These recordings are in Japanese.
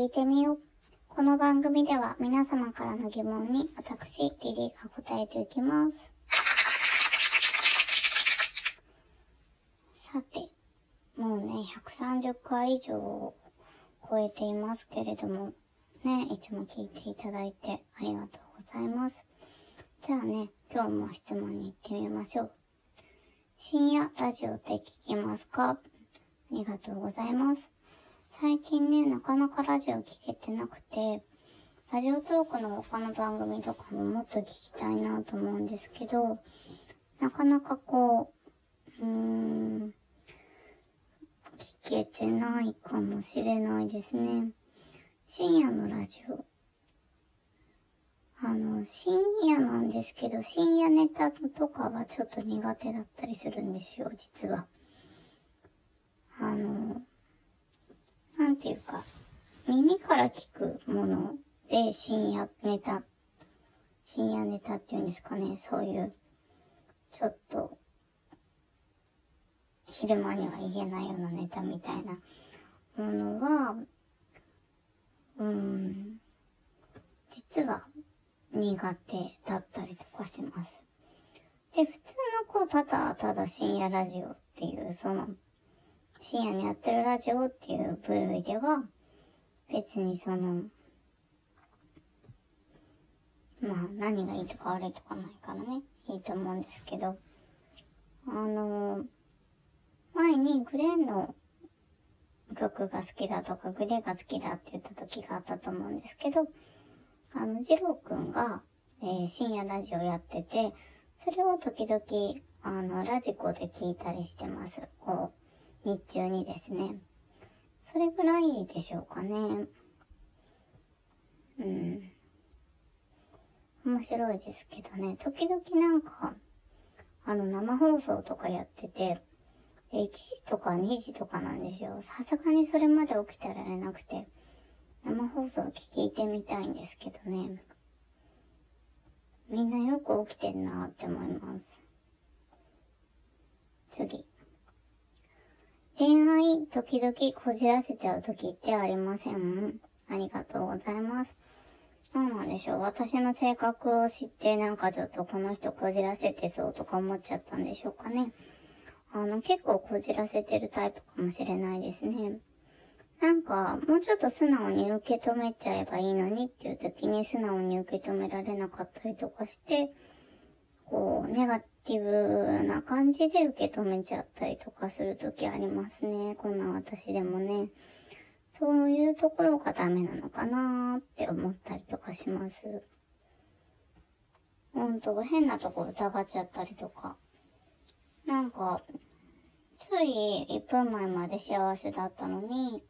聞いてみよう。この番組では皆様からの疑問に私、リリーが答えていきます。さて、もうね、130回以上を超えていますけれども、ね、いつも聞いていただいてありがとうございます。じゃあね、今日も質問に行ってみましょう。深夜ラジオって聞きますか？ありがとうございます。最近ね、なかなかラジオ聞けてなくて、ラジオトークの他の番組とかももっと聞きたいなと思うんですけど、なかなかこう、うーん、聞けてないかもしれないですね。深夜のラジオ。あの、深夜なんですけど、深夜ネタとかはちょっと苦手だったりするんですよ、実は。あの、なんていうか、耳から聞くもので深夜ネタ、深夜ネタっていうんですかね、そういう、ちょっと、昼間には言えないようなネタみたいなものは、うん、実は苦手だったりとかします。で、普通のこう、ただただ深夜ラジオっていう、その、深夜にやってるラジオっていう部類では、別にその、まあ何がいいとか悪いとかないからね、いいと思うんですけど、あの、前にグレーの曲が好きだとか、グレーが好きだって言った時があったと思うんですけど、あの、ジローくんが、えー深夜ラジオやってて、それを時々、あの、ラジコで聞いたりしてます。こ、日中にですね。それぐらいでしょうかね。うん。面白いですけどね。時々なんか、あの、生放送とかやってて、1時とか2時とかなんですよ。さすがにそれまで起きてられなくて、生放送聞いてみたいんですけどね。みんなよく起きてんなって思います。次。恋愛、時々こじらせちゃう時ってありません？ありがとうございます。そうなんでしょう。私の性格を知ってなんかちょっとこの人こじらせてそうとか思っちゃったんでしょうかね。あの、結構こじらせてるタイプかもしれないですね。なんか、もうちょっと素直に受け止めちゃえばいいのにっていう時に素直に受け止められなかったりとかして、こう、ネガティブな感じで受け止めちゃったりとかする時ありますね。こんな私でもね。そういうところがダメなのかなーって思ったりとかします。ほんと、変なとこ疑っちゃったりとか。なんか、つい1分前まで幸せだったのに、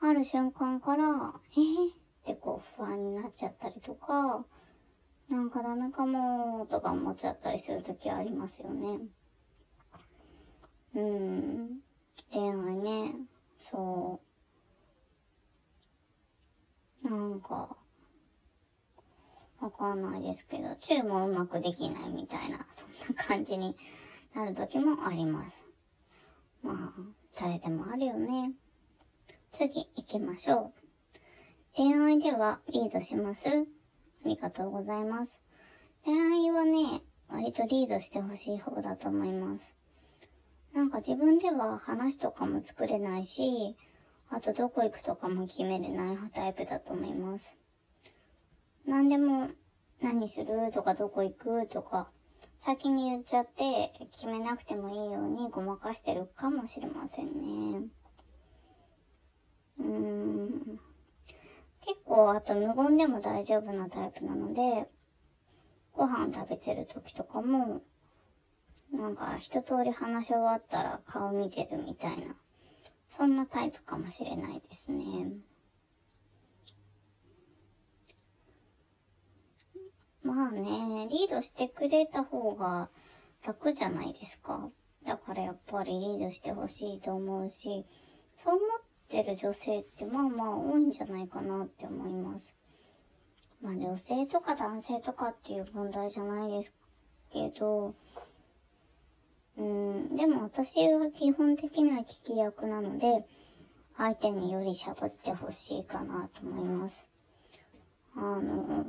ある瞬間から、えー、ってこう不安になっちゃったりとか、なんかダメかもとか思っちゃったりするときありますよね。うん。恋愛ね。そう。なんか、わかんないですけど、チューもうまくできないみたいな、そんな感じになる時もあります。まあ、誰でもあるよね。次行きましょう。恋愛ではリードしますありがとうございます。恋愛はね、割とリードしてほしい方だと思います。なんか自分では話とかも作れないし、あとどこ行くとかも決めれないタイプだと思います。何でも何するとかどこ行くとか、先に言っちゃって決めなくてもいいようにごまかしてるかもしれませんね。うーん。結構、あと無言でも大丈夫なタイプなので、ご飯食べてる時とかも、なんか一通り話し終わったら顔見てるみたいな、そんなタイプかもしれないですね。まあね、リードしてくれた方が楽じゃないですか。だからやっぱりリードしてほしいと思うし、そう思ってる女性ってまあまあ多いんじゃないかなって思います。まあ女性とか男性とかっていう問題じゃないですけど、うん、でも私は基本的には聞き役なので、相手により喋ってほしいかなと思います。あの、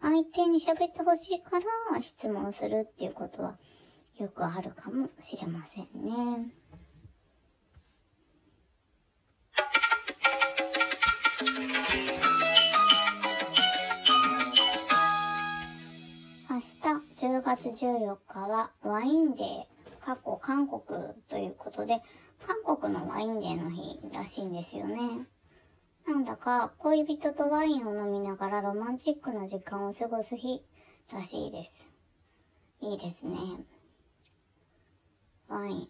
相手に喋ってほしいから質問するっていうことはよくあるかもしれませんね。10月14日はワインデー、過去韓国ということで、韓国のワインデーの日らしいんですよね。なんだか恋人とワインを飲みながらロマンチックな時間を過ごす日らしいです。いいですね。ワイン。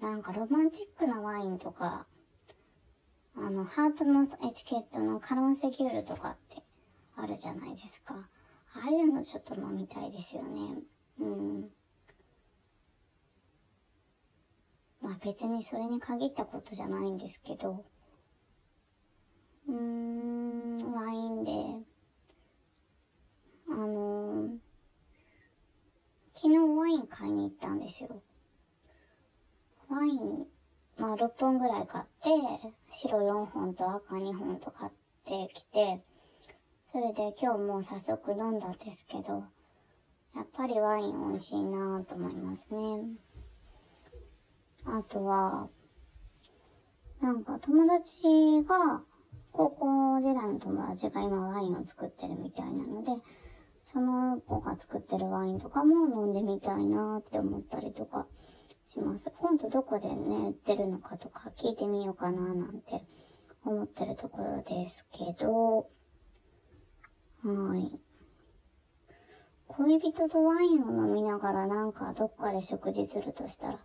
なんかロマンチックなワインとか、あの、ハートのエチケットのカロンセギュールとかってあるじゃないですか。ああいうのちょっと飲みたいですよね。うん。まあ別にそれに限ったことじゃないんですけど、うーん、ワインで、あのー昨日ワイン買いに行ったんですよ。ワイン、まあ6本ぐらい買って、白4本と赤2本と買ってきて、それで今日も早速飲んだんですけど、やっぱりワイン美味しいなぁと思いますね。あとは、なんか友達が、高校時代の友達が今ワインを作ってるみたいなので、その子が作ってるワインとかも飲んでみたいなって思ったりとかします。今度どこでね、売ってるのかとか聞いてみようかななんて思ってるところですけど、はい。恋人とワインを飲みながらなんかどっかで食事するとしたら、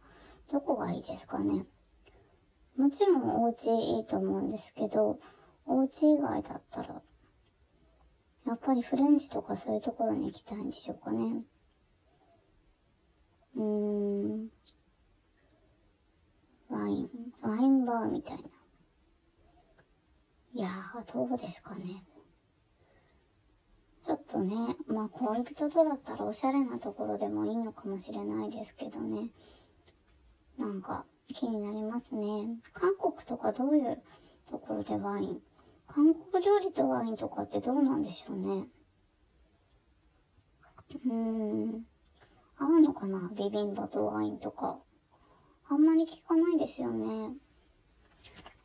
どこがいいですかね。もちろんお家いいと思うんですけど、お家以外だったらやっぱりフレンチとかそういうところに行きたいんでしょうかね。うーん。ワイン、ワインバーみたいな。いやー、どうですかね。ちょっとね、まあ恋人とだったらおしゃれなところでもいいのかもしれないですけどね。なんか気になりますね。韓国とかどういうところでワイン？韓国料理とワインとかってどうなんでしょうね。うーん。合うのかな？ビビンバとワインとか。あんまり聞かないですよね。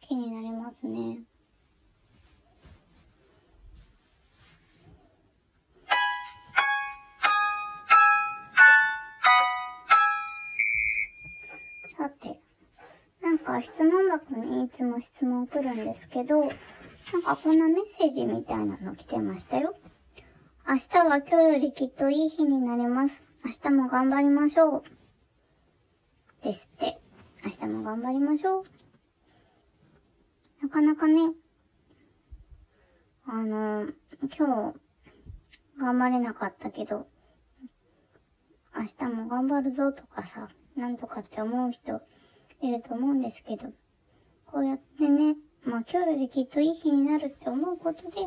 気になりますね。さて、なんか質問箱にいつも質問来るんですけど、なんかこんなメッセージみたいなの来てましたよ。明日は今日よりきっといい日になります。明日も頑張りましょう。ですって。明日も頑張りましょう。なかなかね、あの、今日、頑張れなかったけど、明日も頑張るぞとかさ、なんとかって思う人いると思うんですけど、こうやってね、まあ今日よりきっといい日になるって思うことで、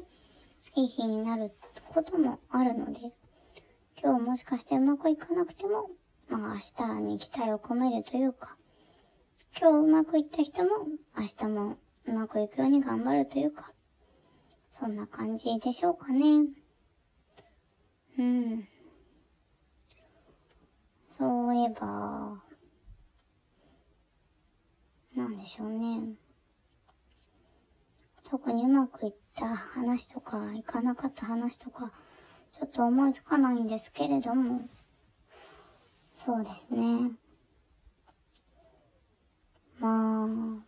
いい日になることもあるので、今日もしかしてうまくいかなくても、まあ明日に期待を込めるというか、今日うまくいった人も明日もうまくいくように頑張るというか、そんな感じでしょうかね。うん。そういえば、なんでしょうね。特にうまくいった話とか、いかなかった話とか、ちょっと思いつかないんですけれども、そうですね。まあ、うん。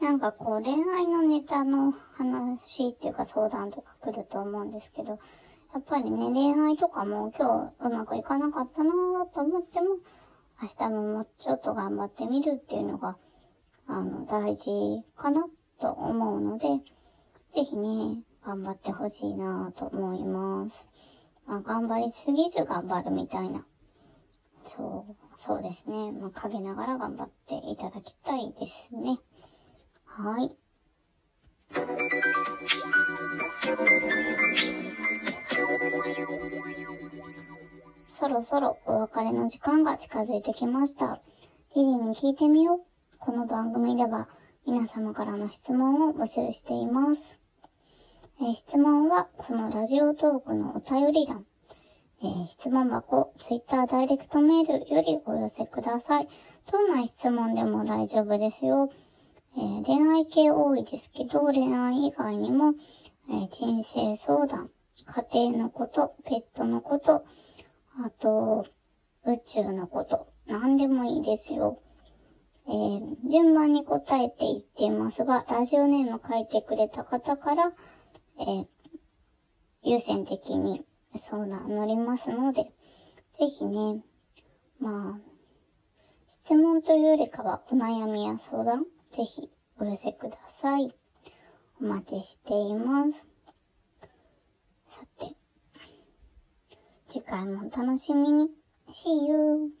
なんかこう恋愛のネタの話っていうか相談とか来ると思うんですけど、やっぱりね、恋愛とかも今日うまくいかなかったなと思っても、明日ももうちょっと頑張ってみるっていうのが、あの、大事かなと思うので、ぜひね、頑張ってほしいなと思います。まあ、頑張りすぎず頑張るみたいな。そう、そうですね。まあ、陰ながら頑張っていただきたいですね。はい。そろそろお別れの時間が近づいてきました。リリーに聞いてみよう。この番組では皆様からの質問を募集しています。え、質問はこのラジオトークのお便り欄、え、質問箱、ツイッターダイレクトメールよりお寄せください。どんな質問でも大丈夫ですよ。えー、恋愛系多いですけど、恋愛以外にも、えー、人生相談、家庭のこと、ペットのこと、あと、宇宙のこと、何でもいいですよ。えー、順番に答えていっていますが、ラジオネーム書いてくれた方から、えー、優先的に相談乗りますので、ぜひね、まあ、質問というよりかはお悩みや相談、ぜひお寄せください。お待ちしています。さて、次回もお楽しみに。See you!